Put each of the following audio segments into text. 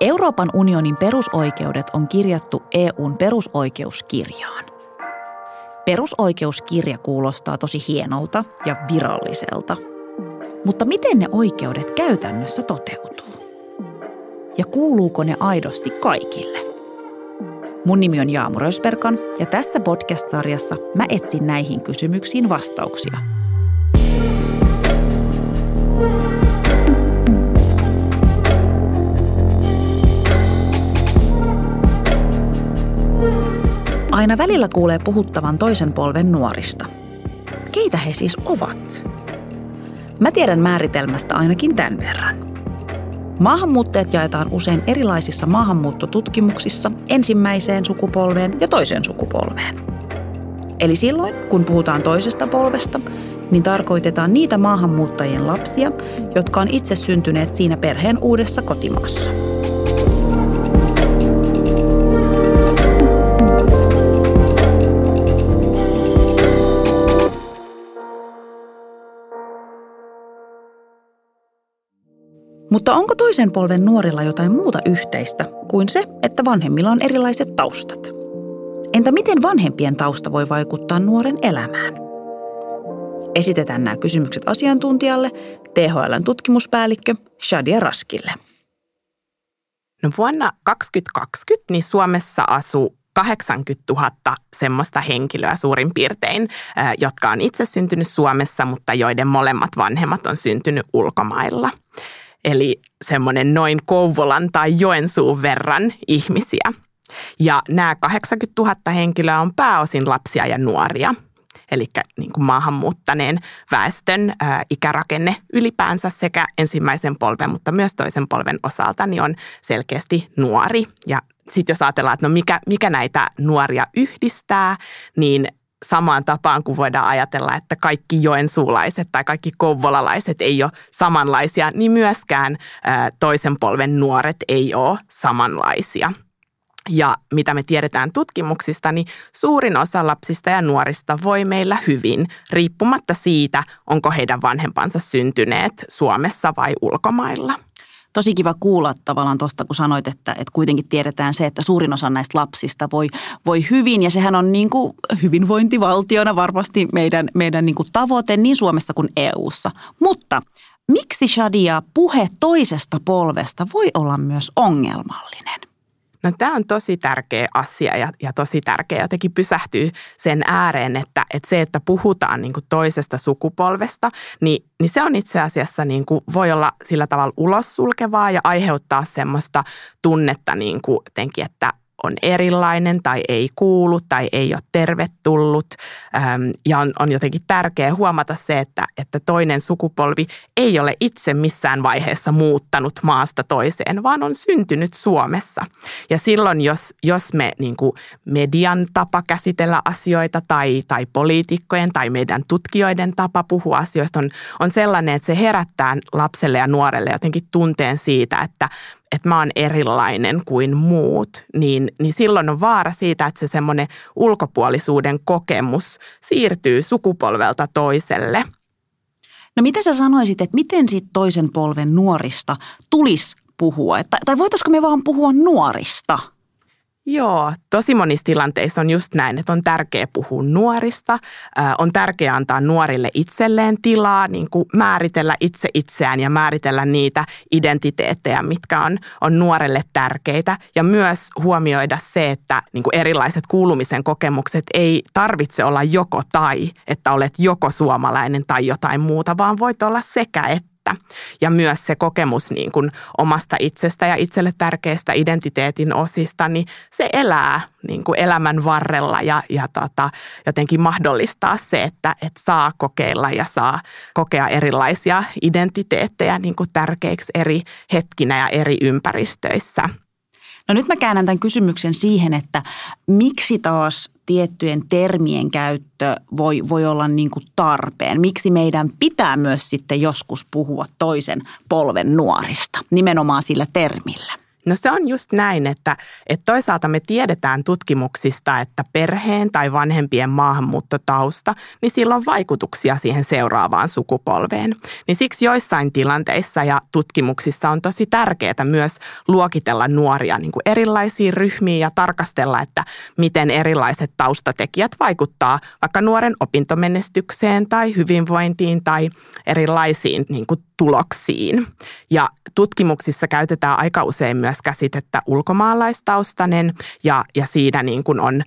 Euroopan unionin perusoikeudet on kirjattu EUn perusoikeuskirjaan. Perusoikeuskirja kuulostaa tosi hienolta ja viralliselta. Mutta miten ne oikeudet käytännössä toteutuu? Ja kuuluuko ne aidosti kaikille? Mun nimi on Jaamu Rösperkan ja tässä podcast-sarjassa mä etsin näihin kysymyksiin vastauksia. Aina välillä kuulee puhuttavan toisen polven nuorista. Keitä he siis ovat? Mä tiedän määritelmästä ainakin tämän verran. Maahanmuuttajat jaetaan usein erilaisissa maahanmuuttotutkimuksissa ensimmäiseen sukupolveen ja toiseen sukupolveen. Eli silloin, kun puhutaan toisesta polvesta, niin tarkoitetaan niitä maahanmuuttajien lapsia, jotka on itse syntyneet siinä perheen uudessa kotimaassa. Mutta onko toisen polven nuorilla jotain muuta yhteistä kuin se, että vanhemmilla on erilaiset taustat? Entä miten vanhempien tausta voi vaikuttaa nuoren elämään? Esitetään nämä kysymykset asiantuntijalle, THLn tutkimuspäällikkö Shadia Raskille. No vuonna 2020 niin Suomessa asuu 80 000 semmoista henkilöä suurin piirtein, jotka on itse syntynyt Suomessa, mutta joiden molemmat vanhemmat on syntynyt ulkomailla – eli semmoinen noin Kouvolan tai Joensuun verran ihmisiä. Ja nämä 80 000 henkilöä on pääosin lapsia ja nuoria, eli niin kuin maahanmuuttaneen väestön ää, ikärakenne ylipäänsä sekä ensimmäisen polven, mutta myös toisen polven osalta niin on selkeästi nuori. Ja sitten jos ajatellaan, että no mikä, mikä näitä nuoria yhdistää, niin samaan tapaan kuin voidaan ajatella, että kaikki joensuulaiset tai kaikki kouvolalaiset ei ole samanlaisia, niin myöskään toisen polven nuoret ei ole samanlaisia. Ja mitä me tiedetään tutkimuksista, niin suurin osa lapsista ja nuorista voi meillä hyvin, riippumatta siitä, onko heidän vanhempansa syntyneet Suomessa vai ulkomailla tosi kiva kuulla tavallaan tuosta, kun sanoit, että, että kuitenkin tiedetään se, että suurin osa näistä lapsista voi, voi hyvin. Ja sehän on niin kuin hyvinvointivaltiona varmasti meidän, meidän niin kuin tavoite niin Suomessa kuin EU:ssa. Mutta miksi Shadia puhe toisesta polvesta voi olla myös ongelmallinen? No tämä on tosi tärkeä asia ja, ja tosi tärkeä. Jotenkin pysähtyy sen ääreen, että, että se, että puhutaan niin kuin toisesta sukupolvesta, niin, niin se on itse asiassa niin kuin, voi olla sillä tavalla ulos sulkevaa ja aiheuttaa semmoista tunnetta niin kuin jotenkin, että on erilainen tai ei kuulu tai ei ole tervetullut. Ja on, on jotenkin tärkeää huomata se, että, että toinen sukupolvi ei ole itse missään vaiheessa muuttanut maasta toiseen, vaan on syntynyt Suomessa. Ja silloin, jos, jos me niin kuin median tapa käsitellä asioita tai, tai poliitikkojen tai meidän tutkijoiden tapa puhua asioista on, on sellainen, että se herättää lapselle ja nuorelle jotenkin tunteen siitä, että että mä oon erilainen kuin muut, niin, niin silloin on vaara siitä, että se semmoinen ulkopuolisuuden kokemus siirtyy sukupolvelta toiselle. No mitä sä sanoisit, että miten sitten toisen polven nuorista tulisi puhua? Tai, tai voitaisiko me vaan puhua nuorista – Joo, tosi monissa tilanteissa on just näin, että on tärkeää puhua nuorista, on tärkeää antaa nuorille itselleen tilaa, niin kuin määritellä itse itseään ja määritellä niitä identiteettejä, mitkä on, on nuorelle tärkeitä. Ja myös huomioida se, että niin kuin erilaiset kuulumisen kokemukset ei tarvitse olla joko tai, että olet joko suomalainen tai jotain muuta, vaan voit olla sekä että että. Ja myös se kokemus niin kuin omasta itsestä ja itselle tärkeistä identiteetin osista, niin se elää niin kuin elämän varrella ja, ja tota, jotenkin mahdollistaa se, että, että saa kokeilla ja saa kokea erilaisia identiteettejä niin kuin tärkeiksi eri hetkinä ja eri ympäristöissä. No nyt mä käännän tämän kysymyksen siihen, että miksi taas tiettyjen termien käyttö voi, voi olla niin kuin tarpeen. Miksi meidän pitää myös sitten joskus puhua toisen polven nuorista, nimenomaan sillä termillä? No se on just näin, että, että toisaalta me tiedetään tutkimuksista, että perheen tai vanhempien maahanmuuttotausta, niin sillä on vaikutuksia siihen seuraavaan sukupolveen. Niin siksi joissain tilanteissa ja tutkimuksissa on tosi tärkeää myös luokitella nuoria niin kuin erilaisiin ryhmiin ja tarkastella, että miten erilaiset taustatekijät vaikuttaa vaikka nuoren opintomenestykseen tai hyvinvointiin tai erilaisiin niin kuin tuloksiin. Ja tutkimuksissa käytetään aika usein myös käsitettä ulkomaalaistaustainen ja, ja siinä niin kuin on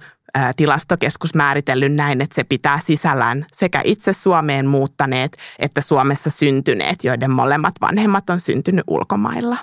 tilastokeskus määritellyt näin, että se pitää sisällään sekä itse Suomeen muuttaneet että Suomessa syntyneet, joiden molemmat vanhemmat on syntynyt ulkomailla.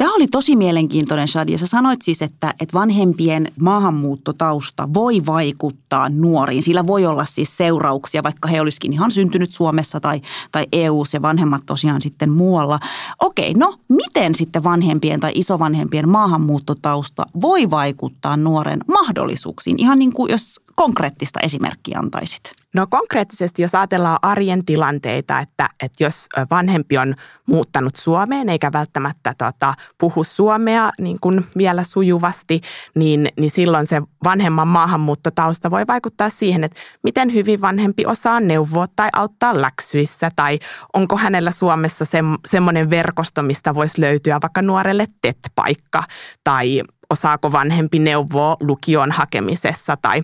Tämä oli tosi mielenkiintoinen, Shadia. Sä sanoit siis, että, että vanhempien maahanmuuttotausta voi vaikuttaa nuoriin. Sillä voi olla siis seurauksia, vaikka he olisikin ihan syntynyt Suomessa tai, tai eu ja vanhemmat tosiaan sitten muualla. Okei, no miten sitten vanhempien tai isovanhempien maahanmuuttotausta voi vaikuttaa nuoren mahdollisuuksiin? Ihan niin kuin jos konkreettista esimerkkiä antaisit. No konkreettisesti, jos ajatellaan arjen tilanteita, että, että jos vanhempi on muuttanut Suomeen eikä välttämättä tota, puhu suomea niin kuin vielä sujuvasti, niin, niin silloin se vanhemman maahanmuuttotausta voi vaikuttaa siihen, että miten hyvin vanhempi osaa neuvoa tai auttaa läksyissä tai onko hänellä Suomessa se, semmoinen verkosto, mistä voisi löytyä vaikka nuorelle TET-paikka tai osaako vanhempi neuvoa lukion hakemisessa tai,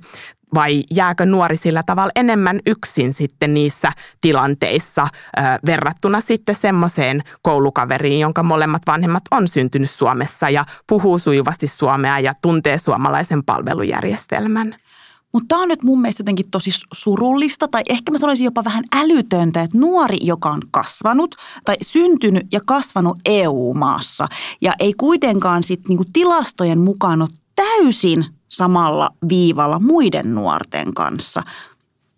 vai jääkö nuori sillä tavalla enemmän yksin sitten niissä tilanteissa verrattuna sitten semmoiseen koulukaveriin, jonka molemmat vanhemmat on syntynyt Suomessa ja puhuu sujuvasti suomea ja tuntee suomalaisen palvelujärjestelmän. Mutta tämä on nyt mun mielestä jotenkin tosi surullista tai ehkä mä sanoisin jopa vähän älytöntä, että nuori, joka on kasvanut tai syntynyt ja kasvanut EU-maassa ja ei kuitenkaan sitten niinku tilastojen mukaan ole täysin samalla viivalla muiden nuorten kanssa.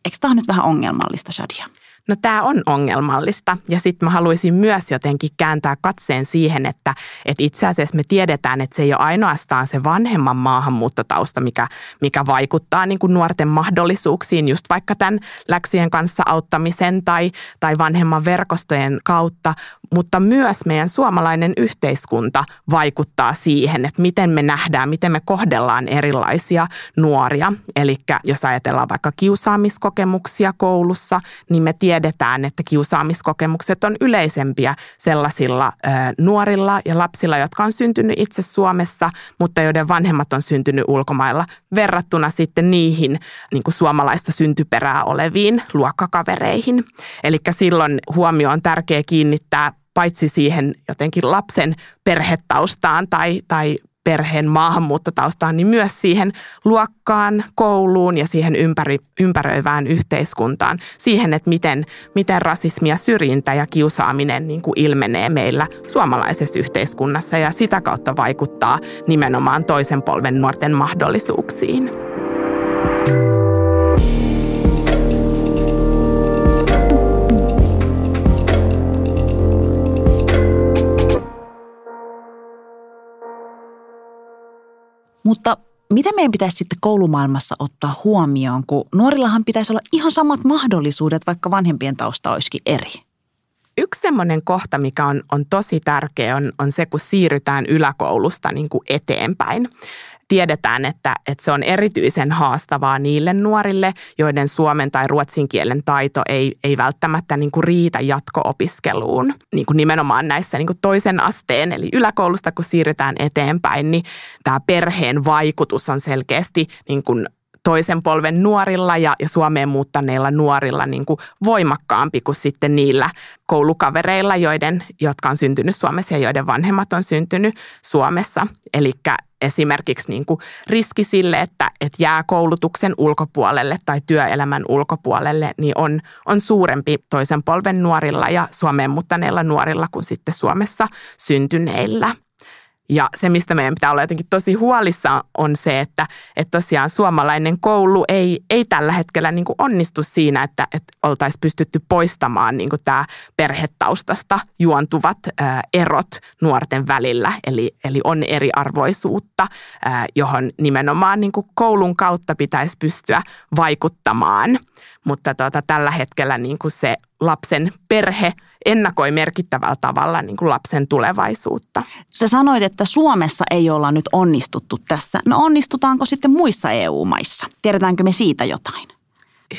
Eikö tämä nyt vähän ongelmallista, Shadia? No tämä on ongelmallista ja sitten mä haluaisin myös jotenkin kääntää katseen siihen, että, että itse asiassa me tiedetään, että se ei ole ainoastaan se vanhemman maahanmuuttotausta, mikä, mikä vaikuttaa niin kuin nuorten mahdollisuuksiin just vaikka tämän läksyjen kanssa auttamisen tai, tai vanhemman verkostojen kautta, mutta myös meidän suomalainen yhteiskunta vaikuttaa siihen, että miten me nähdään, miten me kohdellaan erilaisia nuoria. Eli jos ajatellaan vaikka kiusaamiskokemuksia koulussa, niin me tiedetään, että kiusaamiskokemukset on yleisempiä sellaisilla ö, nuorilla ja lapsilla, jotka on syntynyt itse Suomessa, mutta joiden vanhemmat on syntynyt ulkomailla verrattuna sitten niihin niin kuin suomalaista syntyperää oleviin luokkakavereihin. Eli silloin huomio on tärkeä kiinnittää paitsi siihen jotenkin lapsen perhetaustaan tai, tai perheen maahanmuuttotaustaan, niin myös siihen luokkaan, kouluun ja siihen ympäri, ympäröivään yhteiskuntaan. Siihen, että miten, miten rasismi ja syrjintä ja kiusaaminen niin kuin ilmenee meillä suomalaisessa yhteiskunnassa ja sitä kautta vaikuttaa nimenomaan toisen polven nuorten mahdollisuuksiin. Mutta mitä meidän pitäisi sitten koulumaailmassa ottaa huomioon, kun nuorillahan pitäisi olla ihan samat mahdollisuudet, vaikka vanhempien tausta olisikin eri? Yksi semmoinen kohta, mikä on, on tosi tärkeä, on, on se, kun siirrytään yläkoulusta niin kuin eteenpäin tiedetään, että, että se on erityisen haastavaa niille nuorille, joiden suomen tai ruotsin kielen taito ei, ei välttämättä niin kuin riitä jatko-opiskeluun. Niin kuin nimenomaan näissä niin kuin toisen asteen, eli yläkoulusta kun siirrytään eteenpäin, niin tämä perheen vaikutus on selkeästi niin kuin toisen polven nuorilla ja, ja Suomeen muuttaneilla nuorilla niin kuin voimakkaampi kuin sitten niillä koulukavereilla, joiden, jotka on syntynyt Suomessa ja joiden vanhemmat on syntynyt Suomessa. Eli esimerkiksi niin kuin riski sille, että, että jää koulutuksen ulkopuolelle tai työelämän ulkopuolelle, niin on, on suurempi toisen polven nuorilla ja Suomeen muuttaneilla nuorilla kuin sitten Suomessa syntyneillä. Ja se, mistä meidän pitää olla jotenkin tosi huolissa, on se, että, että tosiaan suomalainen koulu ei, ei tällä hetkellä niin kuin onnistu siinä, että, että oltaisiin pystytty poistamaan niin kuin tämä perhetaustasta juontuvat ää, erot nuorten välillä. Eli, eli on eriarvoisuutta, ää, johon nimenomaan niin kuin koulun kautta pitäisi pystyä vaikuttamaan. Mutta tota, tällä hetkellä niin kuin se lapsen perhe ennakoi merkittävällä tavalla niin kuin lapsen tulevaisuutta. Sä sanoit, että Suomessa ei olla nyt onnistuttu tässä. No onnistutaanko sitten muissa EU-maissa? Tiedetäänkö me siitä jotain?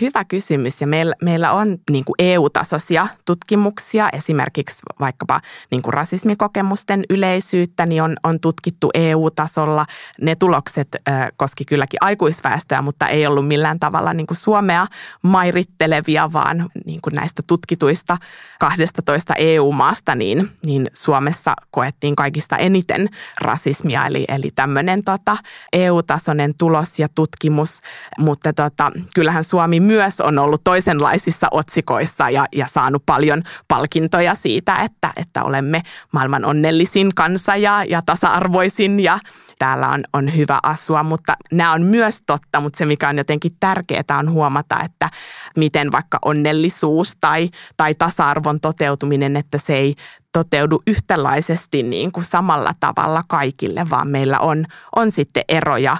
Hyvä kysymys. Ja meillä, meillä on niin kuin EU-tasoisia tutkimuksia, esimerkiksi vaikkapa niin kuin rasismikokemusten yleisyyttä niin on, on tutkittu EU-tasolla. Ne tulokset äh, koski kylläkin aikuisväestöä, mutta ei ollut millään tavalla niin kuin Suomea mairittelevia, vaan niin kuin näistä tutkituista 12 EU-maasta, niin, niin Suomessa koettiin kaikista eniten rasismia, eli, eli tämmöinen tota, EU-tasoinen tulos ja tutkimus, mutta tota, kyllähän Suomi Suomi myös on ollut toisenlaisissa otsikoissa ja, ja saanut paljon palkintoja siitä, että, että olemme maailman onnellisin kansa ja, ja tasa-arvoisin ja täällä on, on hyvä asua, mutta nämä on myös totta, mutta se mikä on jotenkin tärkeää on huomata, että miten vaikka onnellisuus tai, tai tasa-arvon toteutuminen, että se ei toteudu yhtäläisesti niin kuin samalla tavalla kaikille, vaan meillä on, on sitten eroja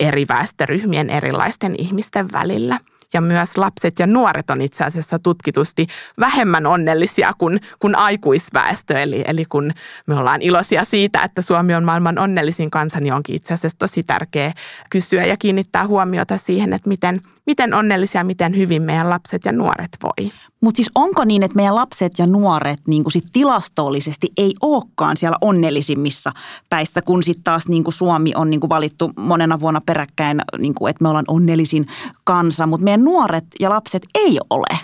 eri väestöryhmien erilaisten ihmisten välillä ja myös lapset ja nuoret on itse asiassa tutkitusti vähemmän onnellisia kuin, kuin aikuisväestö. Eli, eli kun me ollaan iloisia siitä, että Suomi on maailman onnellisin kansa, niin onkin itse asiassa tosi tärkeää kysyä ja kiinnittää huomiota siihen, että miten, miten onnellisia, miten hyvin meidän lapset ja nuoret voi. Mutta siis onko niin, että meidän lapset ja nuoret niin kuin sit tilastollisesti ei olekaan siellä onnellisimmissa päissä, kun sitten taas niin kuin Suomi on niin kuin valittu monena vuonna peräkkäin, niin kuin, että me ollaan onnellisin kansa, mutta meidän nuoret ja lapset ei ole.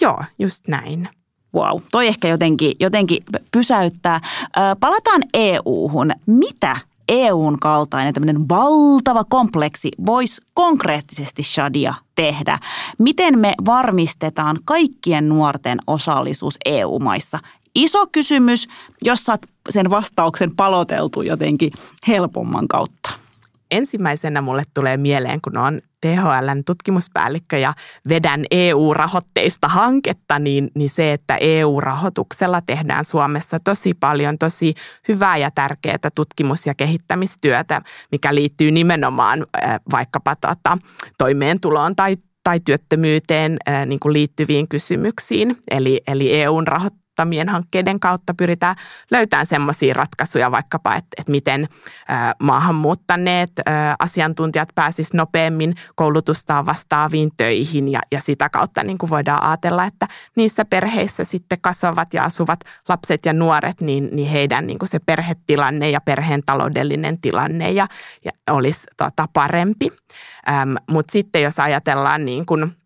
Joo, just näin. Wow, toi ehkä jotenkin, jotenkin pysäyttää. Palataan EU-hun. Mitä EUn kaltainen tämmöinen valtava kompleksi voisi konkreettisesti Shadia tehdä? Miten me varmistetaan kaikkien nuorten osallisuus EU-maissa? Iso kysymys, jos saat sen vastauksen paloteltu jotenkin helpomman kautta ensimmäisenä mulle tulee mieleen, kun on THLn tutkimuspäällikkö ja vedän EU-rahoitteista hanketta, niin, niin se, että EU-rahoituksella tehdään Suomessa tosi paljon tosi hyvää ja tärkeää tutkimus- ja kehittämistyötä, mikä liittyy nimenomaan vaikkapa tota, toimeentuloon tai tai työttömyyteen niin kuin liittyviin kysymyksiin. Eli, eli EUn raho, aloittamien hankkeiden kautta pyritään löytämään semmoisia ratkaisuja vaikkapa, että, että miten maahanmuuttaneet asiantuntijat pääsisivät nopeammin koulutustaan vastaaviin töihin ja, ja sitä kautta niin kuin voidaan ajatella, että niissä perheissä sitten kasvavat ja asuvat lapset ja nuoret, niin, niin heidän niin kuin se perhetilanne ja perheen taloudellinen tilanne ja, ja olisi tota, parempi. Mutta sitten jos ajatellaan niin kuin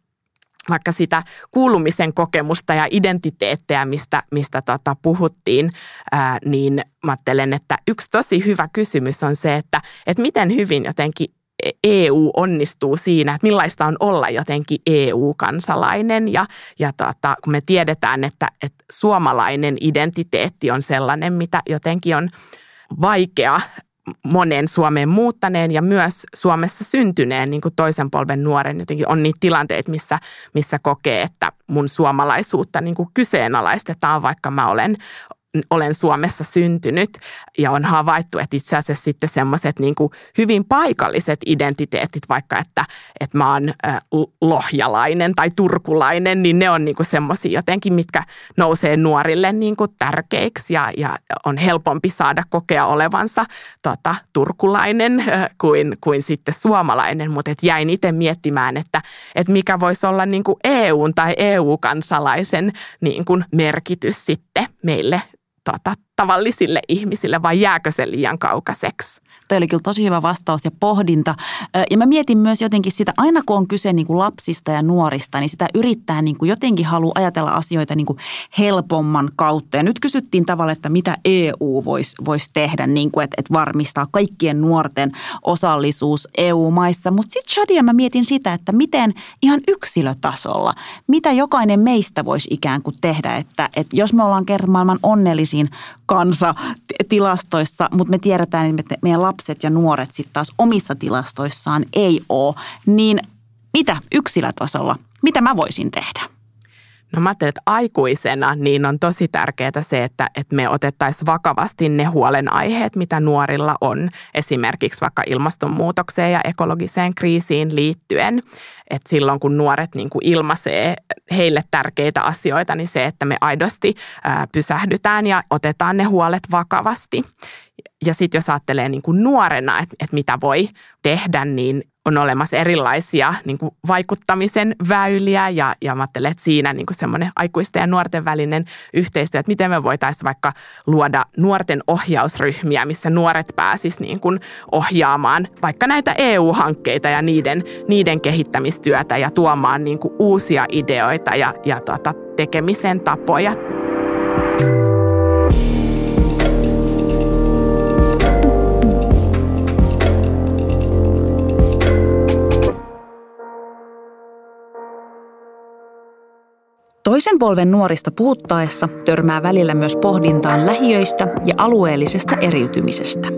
vaikka sitä kuulumisen kokemusta ja identiteettiä, mistä, mistä tota puhuttiin, ää, niin mä ajattelen, että yksi tosi hyvä kysymys on se, että, että miten hyvin jotenkin EU onnistuu siinä, että millaista on olla jotenkin EU-kansalainen ja, ja tota, kun me tiedetään, että, että suomalainen identiteetti on sellainen, mitä jotenkin on vaikea monen Suomeen muuttaneen ja myös Suomessa syntyneen niin kuin toisen polven nuoren. Jotenkin on niitä tilanteita, missä, missä kokee, että mun suomalaisuutta niin kuin kyseenalaistetaan, vaikka mä olen olen Suomessa syntynyt ja on havaittu, että itse asiassa sitten semmoiset niin hyvin paikalliset identiteetit, vaikka että, että mä oon lohjalainen tai turkulainen, niin ne on niin semmoisia jotenkin, mitkä nousee nuorille niin kuin tärkeiksi ja, ja on helpompi saada kokea olevansa tota, turkulainen kuin, kuin sitten suomalainen, mutta jäin itse miettimään, että, että mikä voisi olla niin kuin EUn tai EU-kansalaisen niin kuin merkitys sitten meille tuota, tavallisille ihmisille vai jääkö se liian kaukaiseksi? Toi oli kyllä tosi hyvä vastaus ja pohdinta. Ja mä mietin myös jotenkin sitä, aina kun on kyse niin kuin lapsista ja nuorista, niin sitä yrittää niin kuin jotenkin haluaa ajatella asioita niin kuin helpomman kautta. Ja nyt kysyttiin tavalla, että mitä EU voisi vois tehdä, niin kuin, että, että varmistaa kaikkien nuorten osallisuus EU-maissa. Mutta sitten Shadia mä mietin sitä, että miten ihan yksilötasolla, mitä jokainen meistä voisi ikään kuin tehdä, että, että jos me ollaan kerran maailman onnellisin kansa tilastoissa, mutta me tiedetään, että meidän lapset ja nuoret sitten taas omissa tilastoissaan ei ole, niin mitä yksilötasolla, mitä mä voisin tehdä? No mä ajattelen, että aikuisena niin on tosi tärkeää se, että, että me otettaisiin vakavasti ne huolenaiheet, mitä nuorilla on. Esimerkiksi vaikka ilmastonmuutokseen ja ekologiseen kriisiin liittyen. Että silloin kun nuoret niin kuin ilmaisee heille tärkeitä asioita, niin se, että me aidosti ää, pysähdytään ja otetaan ne huolet vakavasti. Ja sitten jos ajattelee niin kuin nuorena, että, että mitä voi tehdä, niin on olemassa erilaisia niin kuin vaikuttamisen väyliä ja, ja mä ajattelen, että siinä niin kuin semmoinen aikuisten ja nuorten välinen yhteistyö, että miten me voitaisiin vaikka luoda nuorten ohjausryhmiä, missä nuoret pääsis niin kuin ohjaamaan vaikka näitä EU-hankkeita ja niiden, niiden kehittämistyötä ja tuomaan niin kuin uusia ideoita ja, ja tuota, tekemisen tapoja. Toisen polven nuorista puhuttaessa törmää välillä myös pohdintaan lähiöistä ja alueellisesta eriytymisestä.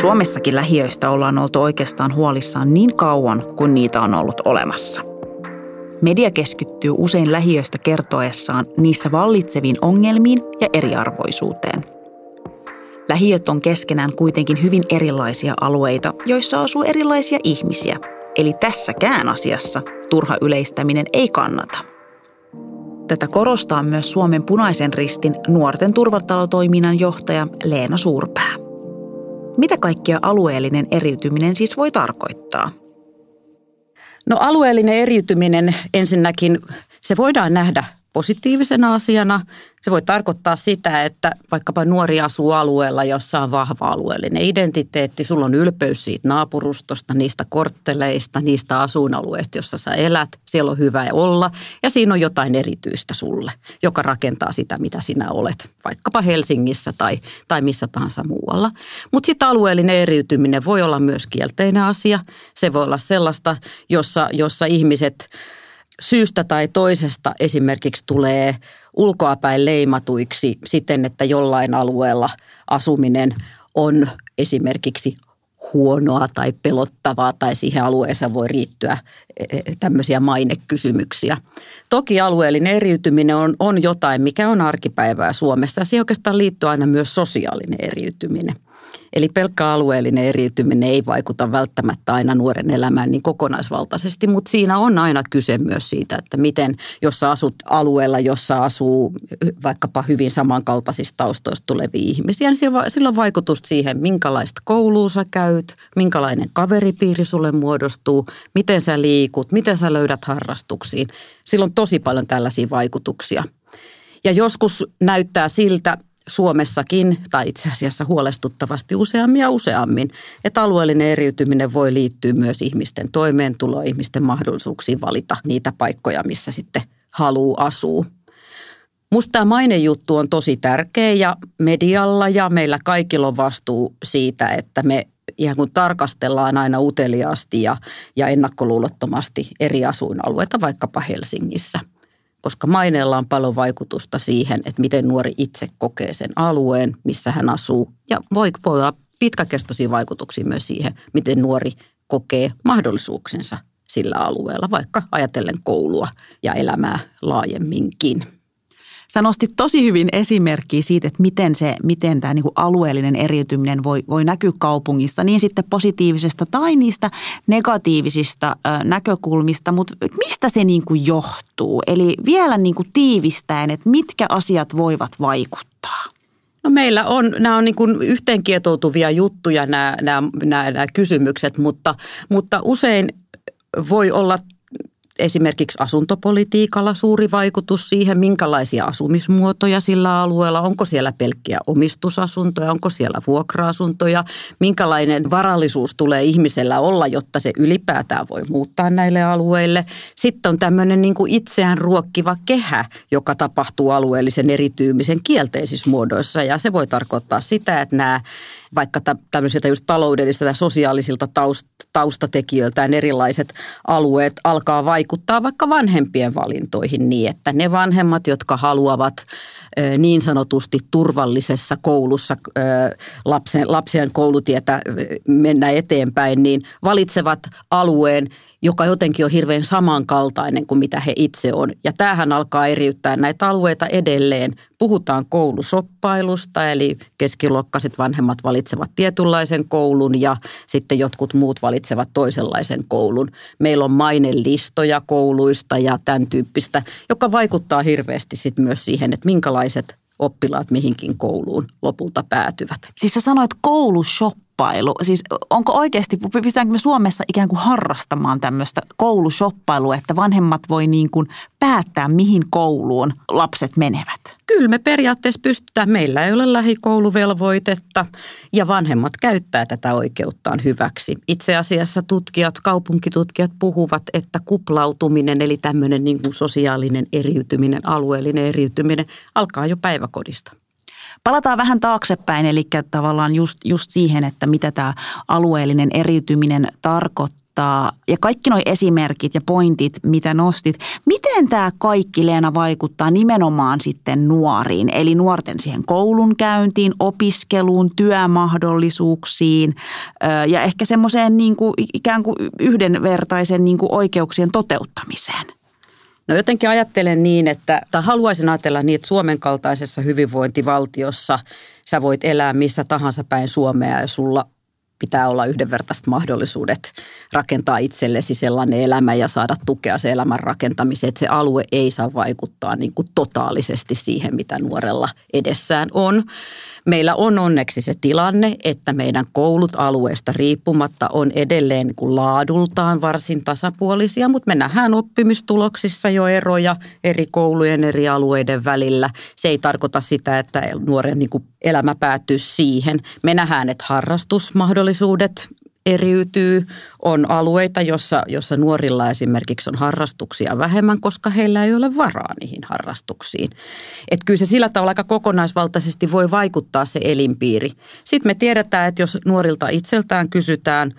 Suomessakin lähiöistä ollaan oltu oikeastaan huolissaan niin kauan kuin niitä on ollut olemassa. Media keskittyy usein lähiöistä kertoessaan niissä vallitseviin ongelmiin ja eriarvoisuuteen. Lähiöt on keskenään kuitenkin hyvin erilaisia alueita, joissa asuu erilaisia ihmisiä, eli tässäkään asiassa turha yleistäminen ei kannata – Tätä korostaa myös Suomen punaisen ristin nuorten turvatalotoiminnan johtaja Leena Suurpää. Mitä kaikkia alueellinen eriytyminen siis voi tarkoittaa? No alueellinen eriytyminen ensinnäkin, se voidaan nähdä positiivisena asiana. Se voi tarkoittaa sitä, että vaikkapa nuori asuu alueella, jossa on vahva alueellinen identiteetti. Sulla on ylpeys siitä naapurustosta, niistä kortteleista, niistä asuinalueista, jossa sä elät. Siellä on hyvä olla ja siinä on jotain erityistä sulle, joka rakentaa sitä, mitä sinä olet. Vaikkapa Helsingissä tai, tai missä tahansa muualla. Mutta sitten alueellinen eriytyminen voi olla myös kielteinen asia. Se voi olla sellaista, jossa, jossa ihmiset – syystä tai toisesta esimerkiksi tulee ulkoapäin leimatuiksi siten, että jollain alueella asuminen on esimerkiksi huonoa tai pelottavaa tai siihen alueeseen voi riittyä e, e, tämmöisiä mainekysymyksiä. Toki alueellinen eriytyminen on, on jotain, mikä on arkipäivää Suomessa siihen oikeastaan liittyy aina myös sosiaalinen eriytyminen – Eli pelkkä alueellinen eriytyminen ei vaikuta välttämättä aina nuoren elämään niin kokonaisvaltaisesti, mutta siinä on aina kyse myös siitä, että miten, jos sä asut alueella, jossa asuu vaikkapa hyvin samankaltaisista taustoista tulevia ihmisiä, niin sillä on vaikutus siihen, minkälaista koulua sä käyt, minkälainen kaveripiiri sulle muodostuu, miten sä liikut, miten sä löydät harrastuksiin. Sillä on tosi paljon tällaisia vaikutuksia. Ja joskus näyttää siltä, Suomessakin, tai itse asiassa huolestuttavasti useammin ja useammin, että alueellinen eriytyminen voi liittyä myös ihmisten toimeentuloon, ihmisten mahdollisuuksiin valita niitä paikkoja, missä sitten haluaa asua. Musta tämä mainejuttu on tosi tärkeä ja medialla ja meillä kaikilla on vastuu siitä, että me ihan kun tarkastellaan aina uteliaasti ja, ja ennakkoluulottomasti eri asuinalueita vaikkapa Helsingissä – koska maineella on paljon vaikutusta siihen, että miten nuori itse kokee sen alueen, missä hän asuu. Ja voi, voi olla pitkäkestoisia vaikutuksia myös siihen, miten nuori kokee mahdollisuuksensa sillä alueella, vaikka ajatellen koulua ja elämää laajemminkin. Sä nostit tosi hyvin esimerkkiä siitä, että miten, se, miten tämä niin kuin alueellinen eriytyminen voi, voi näkyä kaupungissa, niin sitten positiivisesta tai niistä negatiivisista ö, näkökulmista, mutta mistä se niin kuin johtuu? Eli vielä niin kuin tiivistäen, että mitkä asiat voivat vaikuttaa? No meillä on, nämä on niin kuin yhteenkietoutuvia juttuja nämä, nämä, nämä, nämä kysymykset, mutta, mutta usein voi olla esimerkiksi asuntopolitiikalla suuri vaikutus siihen, minkälaisia asumismuotoja sillä alueella, onko siellä pelkkiä omistusasuntoja, onko siellä vuokra-asuntoja, minkälainen varallisuus tulee ihmisellä olla, jotta se ylipäätään voi muuttaa näille alueille. Sitten on tämmöinen niin kuin itseään ruokkiva kehä, joka tapahtuu alueellisen erityymisen kielteisissä muodoissa ja se voi tarkoittaa sitä, että nämä vaikka tämmöisiltä just taloudellisilta ja sosiaalisilta taustatekijöiltään erilaiset alueet alkaa vaikuttaa vaikka vanhempien valintoihin niin, että ne vanhemmat, jotka haluavat niin sanotusti turvallisessa koulussa lapsen, lapsen koulutietä mennä eteenpäin, niin valitsevat alueen, joka jotenkin on hirveän samankaltainen kuin mitä he itse on. Ja tämähän alkaa eriyttää näitä alueita edelleen. Puhutaan koulusoppailusta, eli keskiluokkaiset vanhemmat valitsevat tietynlaisen koulun ja sitten jotkut muut valitsevat toisenlaisen koulun. Meillä on mainelistoja kouluista ja tämän tyyppistä, joka vaikuttaa hirveästi sitten myös siihen, että minkälaiset oppilaat mihinkin kouluun lopulta päätyvät. Siis sä sanoit koulushoppa Siis onko oikeasti, pystytäänkö me Suomessa ikään kuin harrastamaan tämmöistä koulushoppailua, että vanhemmat voi niin kuin päättää, mihin kouluun lapset menevät? Kyllä me periaatteessa pystytään. Meillä ei ole lähikouluvelvoitetta ja vanhemmat käyttää tätä oikeuttaan hyväksi. Itse asiassa tutkijat, kaupunkitutkijat puhuvat, että kuplautuminen eli tämmöinen niin kuin sosiaalinen eriytyminen, alueellinen eriytyminen alkaa jo päiväkodista. Palataan vähän taaksepäin, eli tavallaan just, just siihen, että mitä tämä alueellinen eriytyminen tarkoittaa ja kaikki nuo esimerkit ja pointit, mitä nostit, miten tämä kaikki, Leena, vaikuttaa nimenomaan sitten nuoriin, eli nuorten siihen koulunkäyntiin, opiskeluun, työmahdollisuuksiin ja ehkä semmoiseen niin ikään kuin yhdenvertaisen niin kuin oikeuksien toteuttamiseen? No jotenkin ajattelen niin, että, tai haluaisin ajatella niin, että Suomen kaltaisessa hyvinvointivaltiossa sä voit elää missä tahansa päin Suomea ja sulla pitää olla yhdenvertaiset mahdollisuudet rakentaa itsellesi sellainen elämä ja saada tukea se elämän rakentamiseen, että se alue ei saa vaikuttaa niin kuin totaalisesti siihen, mitä nuorella edessään on. Meillä on onneksi se tilanne, että meidän koulut alueesta riippumatta on edelleen niin laadultaan varsin tasapuolisia, mutta me nähdään oppimistuloksissa jo eroja eri koulujen eri alueiden välillä. Se ei tarkoita sitä, että nuoren niin kuin elämä päättyy siihen. Me nähdään, että harrastusmahdollisuudet eriytyy. On alueita, jossa, jossa nuorilla esimerkiksi on harrastuksia vähemmän, koska heillä ei ole varaa niihin harrastuksiin. Että kyllä se sillä tavalla aika kokonaisvaltaisesti voi vaikuttaa se elinpiiri. Sitten me tiedetään, että jos nuorilta itseltään kysytään,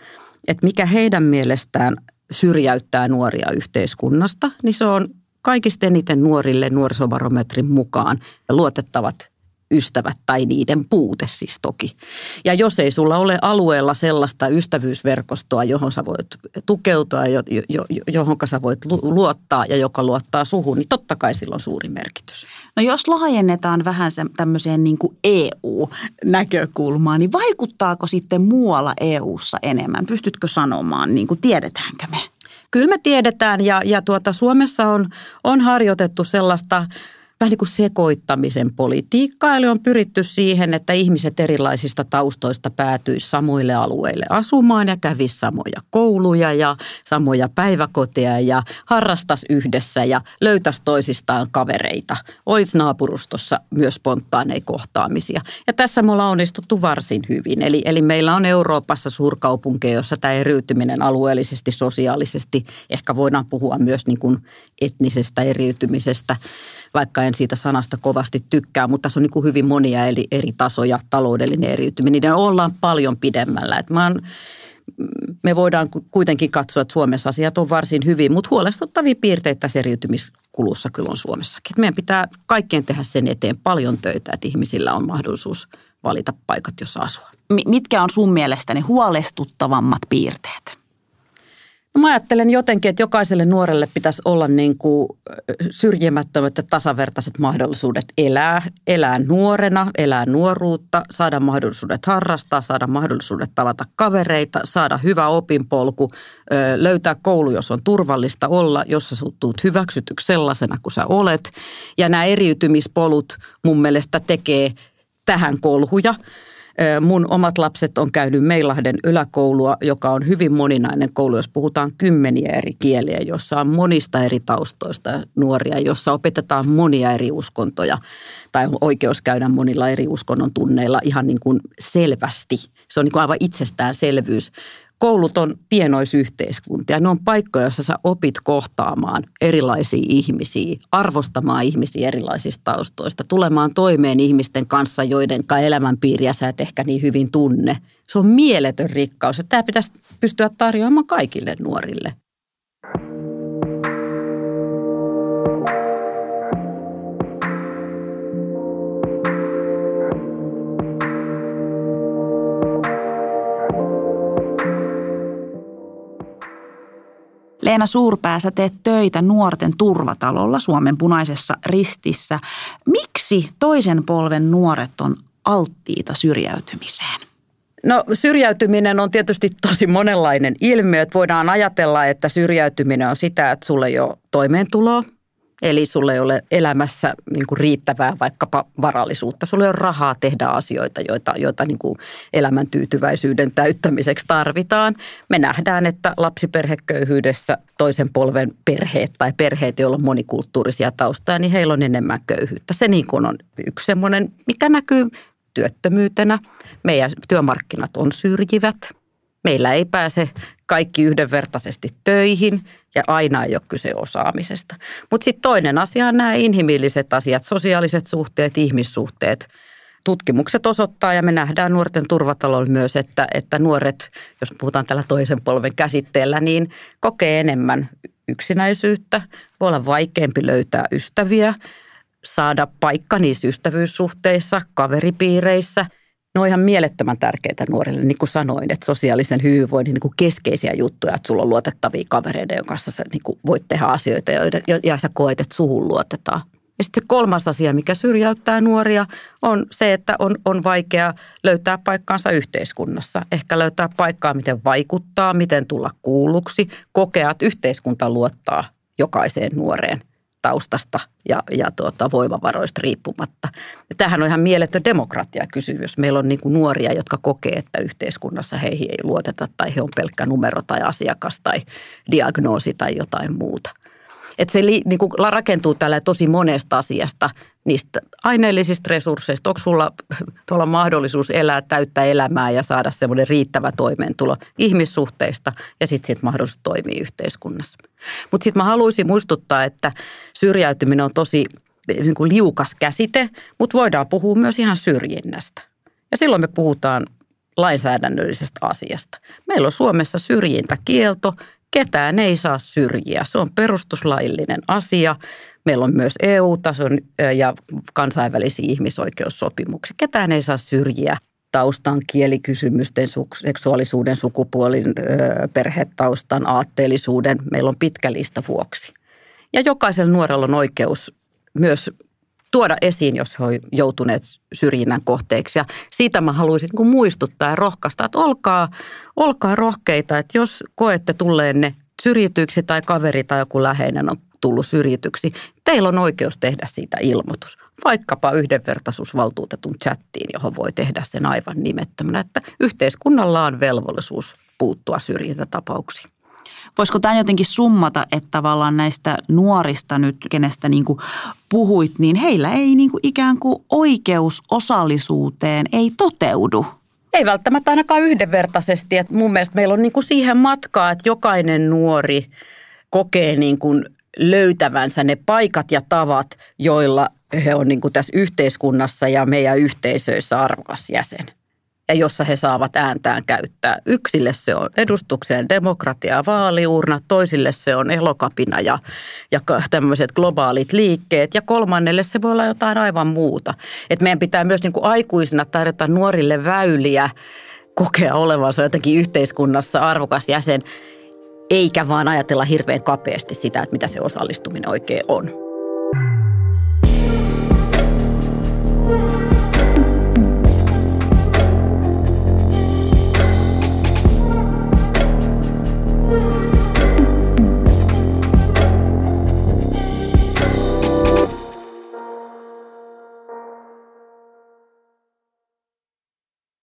että mikä heidän mielestään syrjäyttää nuoria yhteiskunnasta, niin se on kaikista eniten nuorille nuorisobarometrin mukaan luotettavat ystävät tai niiden puute siis toki. Ja jos ei sulla ole alueella sellaista ystävyysverkostoa, johon sä voit tukeutua, jo, jo, johon sä voit luottaa ja joka luottaa suhun, niin totta kai sillä on suuri merkitys. No jos laajennetaan vähän se, tämmöiseen niin kuin EU-näkökulmaan, niin vaikuttaako sitten muualla EUssa enemmän? Pystytkö sanomaan, niin kuin tiedetäänkö me? Kyllä me tiedetään ja, ja tuota, Suomessa on, on harjoitettu sellaista – vähän niin kuin sekoittamisen politiikkaa. Eli on pyritty siihen, että ihmiset erilaisista taustoista päätyisi samoille alueille asumaan ja kävisi samoja kouluja ja samoja päiväkoteja ja harrastas yhdessä ja löytäisi toisistaan kavereita. Olisi naapurustossa myös spontaaneja kohtaamisia. Ja tässä me ollaan onnistuttu varsin hyvin. Eli, eli meillä on Euroopassa suurkaupunkeja, jossa tämä eriytyminen alueellisesti, sosiaalisesti, ehkä voidaan puhua myös niin kuin etnisestä eriytymisestä – vaikka en siitä sanasta kovasti tykkää, mutta tässä on niin kuin hyvin monia eri, eri tasoja, taloudellinen eriytyminen. Ja ollaan paljon pidemmällä. Että mä oon, me voidaan kuitenkin katsoa, että Suomessa asiat on varsin hyvin, mutta huolestuttavia piirteitä tässä eriytymiskulussa kyllä on Suomessakin. Että meidän pitää kaikkien tehdä sen eteen paljon töitä, että ihmisillä on mahdollisuus valita paikat, jossa asua. Mitkä on sun mielestäni huolestuttavammat piirteet? Mä ajattelen jotenkin, että jokaiselle nuorelle pitäisi olla niin kuin syrjimättömät ja tasavertaiset mahdollisuudet elää, elää nuorena, elää nuoruutta, saada mahdollisuudet harrastaa, saada mahdollisuudet tavata kavereita, saada hyvä opinpolku, löytää koulu, jos on turvallista olla, jossa sä tuut hyväksytyksi sellaisena kuin sä olet. Ja nämä eriytymispolut mun mielestä tekee tähän kolhuja – Mun omat lapset on käynyt Meilahden yläkoulua, joka on hyvin moninainen koulu, jos puhutaan kymmeniä eri kieliä, jossa on monista eri taustoista nuoria, jossa opetetaan monia eri uskontoja tai on oikeus käydä monilla eri uskonnon tunneilla ihan niin kuin selvästi. Se on niin kuin aivan itsestäänselvyys koulut on pienoisyhteiskuntia. Ne on paikkoja, joissa sä opit kohtaamaan erilaisia ihmisiä, arvostamaan ihmisiä erilaisista taustoista, tulemaan toimeen ihmisten kanssa, joiden elämänpiiriä sä et ehkä niin hyvin tunne. Se on mieletön rikkaus ja tämä pitäisi pystyä tarjoamaan kaikille nuorille. Leena Suurpää, sä teet töitä nuorten turvatalolla Suomen punaisessa ristissä. Miksi toisen polven nuoret on alttiita syrjäytymiseen? No syrjäytyminen on tietysti tosi monenlainen ilmiö. Että voidaan ajatella, että syrjäytyminen on sitä, että sulle ei ole toimeentuloa, Eli sulle ei ole elämässä niin kuin riittävää vaikkapa varallisuutta. Sulle ei ole rahaa tehdä asioita, joita, joita niin kuin elämän tyytyväisyyden täyttämiseksi tarvitaan. Me nähdään, että lapsiperheköyhyydessä toisen polven perheet tai perheet, joilla on monikulttuurisia taustoja, niin heillä on enemmän köyhyyttä. Se niin kuin on yksi semmoinen, mikä näkyy työttömyytenä. Meidän työmarkkinat on syrjivät. Meillä ei pääse kaikki yhdenvertaisesti töihin ja aina ei ole kyse osaamisesta. Mutta sitten toinen asia on nämä inhimilliset asiat, sosiaaliset suhteet, ihmissuhteet. Tutkimukset osoittaa ja me nähdään nuorten turvatalolla myös, että, että nuoret, jos puhutaan tällä toisen polven käsitteellä, niin kokee enemmän yksinäisyyttä. Voi olla vaikeampi löytää ystäviä, saada paikka niissä ystävyyssuhteissa, kaveripiireissä – ne on ihan mielettömän tärkeitä nuorille, niin kuin sanoin, että sosiaalisen hyvinvoinnin niin kuin keskeisiä juttuja, että sulla on luotettavia kavereita, joiden kanssa sä niin kuin voit tehdä asioita, joita, ja sä koet, että suhun luotetaan. Ja sitten se kolmas asia, mikä syrjäyttää nuoria, on se, että on, on vaikea löytää paikkaansa yhteiskunnassa. Ehkä löytää paikkaa, miten vaikuttaa, miten tulla kuulluksi, kokea, että yhteiskunta luottaa jokaiseen nuoreen taustasta ja, ja tuota, voimavaroista riippumatta. Ja tämähän on ihan mieletön demokratiakysymys. Meillä on niin kuin nuoria, jotka kokee, että yhteiskunnassa heihin ei luoteta tai he on pelkkä numero tai asiakas tai diagnoosi tai jotain muuta. Että se niin kuin rakentuu tällä tosi monesta asiasta, niistä aineellisista resursseista. Onko sulla tuolla mahdollisuus elää täyttä elämää ja saada semmoinen riittävä toimeentulo ihmissuhteista ja sitten sit mahdollisuus toimia yhteiskunnassa. Mutta sitten mä haluaisin muistuttaa, että syrjäytyminen on tosi niin kuin liukas käsite, mutta voidaan puhua myös ihan syrjinnästä. Ja silloin me puhutaan lainsäädännöllisestä asiasta. Meillä on Suomessa syrjintäkielto ketään ei saa syrjiä. Se on perustuslaillinen asia. Meillä on myös EU-tason ja kansainvälisiä ihmisoikeussopimuksia. Ketään ei saa syrjiä taustan, kielikysymysten, seksuaalisuuden, sukupuolin, perhetaustan, aatteellisuuden. Meillä on pitkä lista vuoksi. Ja jokaisella nuorella on oikeus myös tuoda esiin, jos he ovat joutuneet syrjinnän kohteeksi. Ja siitä mä haluaisin niin muistuttaa ja rohkaista, että olkaa, olkaa rohkeita, että jos koette tulleenne syrjityksi tai kaveri tai joku läheinen on tullut syrjityksi, teillä on oikeus tehdä siitä ilmoitus. Vaikkapa yhdenvertaisuusvaltuutetun chattiin, johon voi tehdä sen aivan nimettömänä, että yhteiskunnalla on velvollisuus puuttua syrjintätapauksiin. Voisiko tämä jotenkin summata, että tavallaan näistä nuorista nyt, kenestä niin kuin puhuit, niin heillä ei niin kuin ikään kuin oikeus osallisuuteen ei toteudu? Ei välttämättä ainakaan yhdenvertaisesti. Että mun mielestä meillä on niin kuin siihen matkaa, että jokainen nuori kokee niin kuin löytävänsä ne paikat ja tavat, joilla he on niin kuin tässä yhteiskunnassa ja meidän yhteisöissä arvokas jäsen ja jossa he saavat ääntään käyttää. Yksille se on edustukseen demokratia, vaaliurna, toisille se on elokapina ja, ja tämmöiset globaalit liikkeet ja kolmannelle se voi olla jotain aivan muuta. Et meidän pitää myös niin kuin aikuisina tarjota nuorille väyliä kokea olevansa jotenkin yhteiskunnassa arvokas jäsen, eikä vaan ajatella hirveän kapeasti sitä, että mitä se osallistuminen oikein on.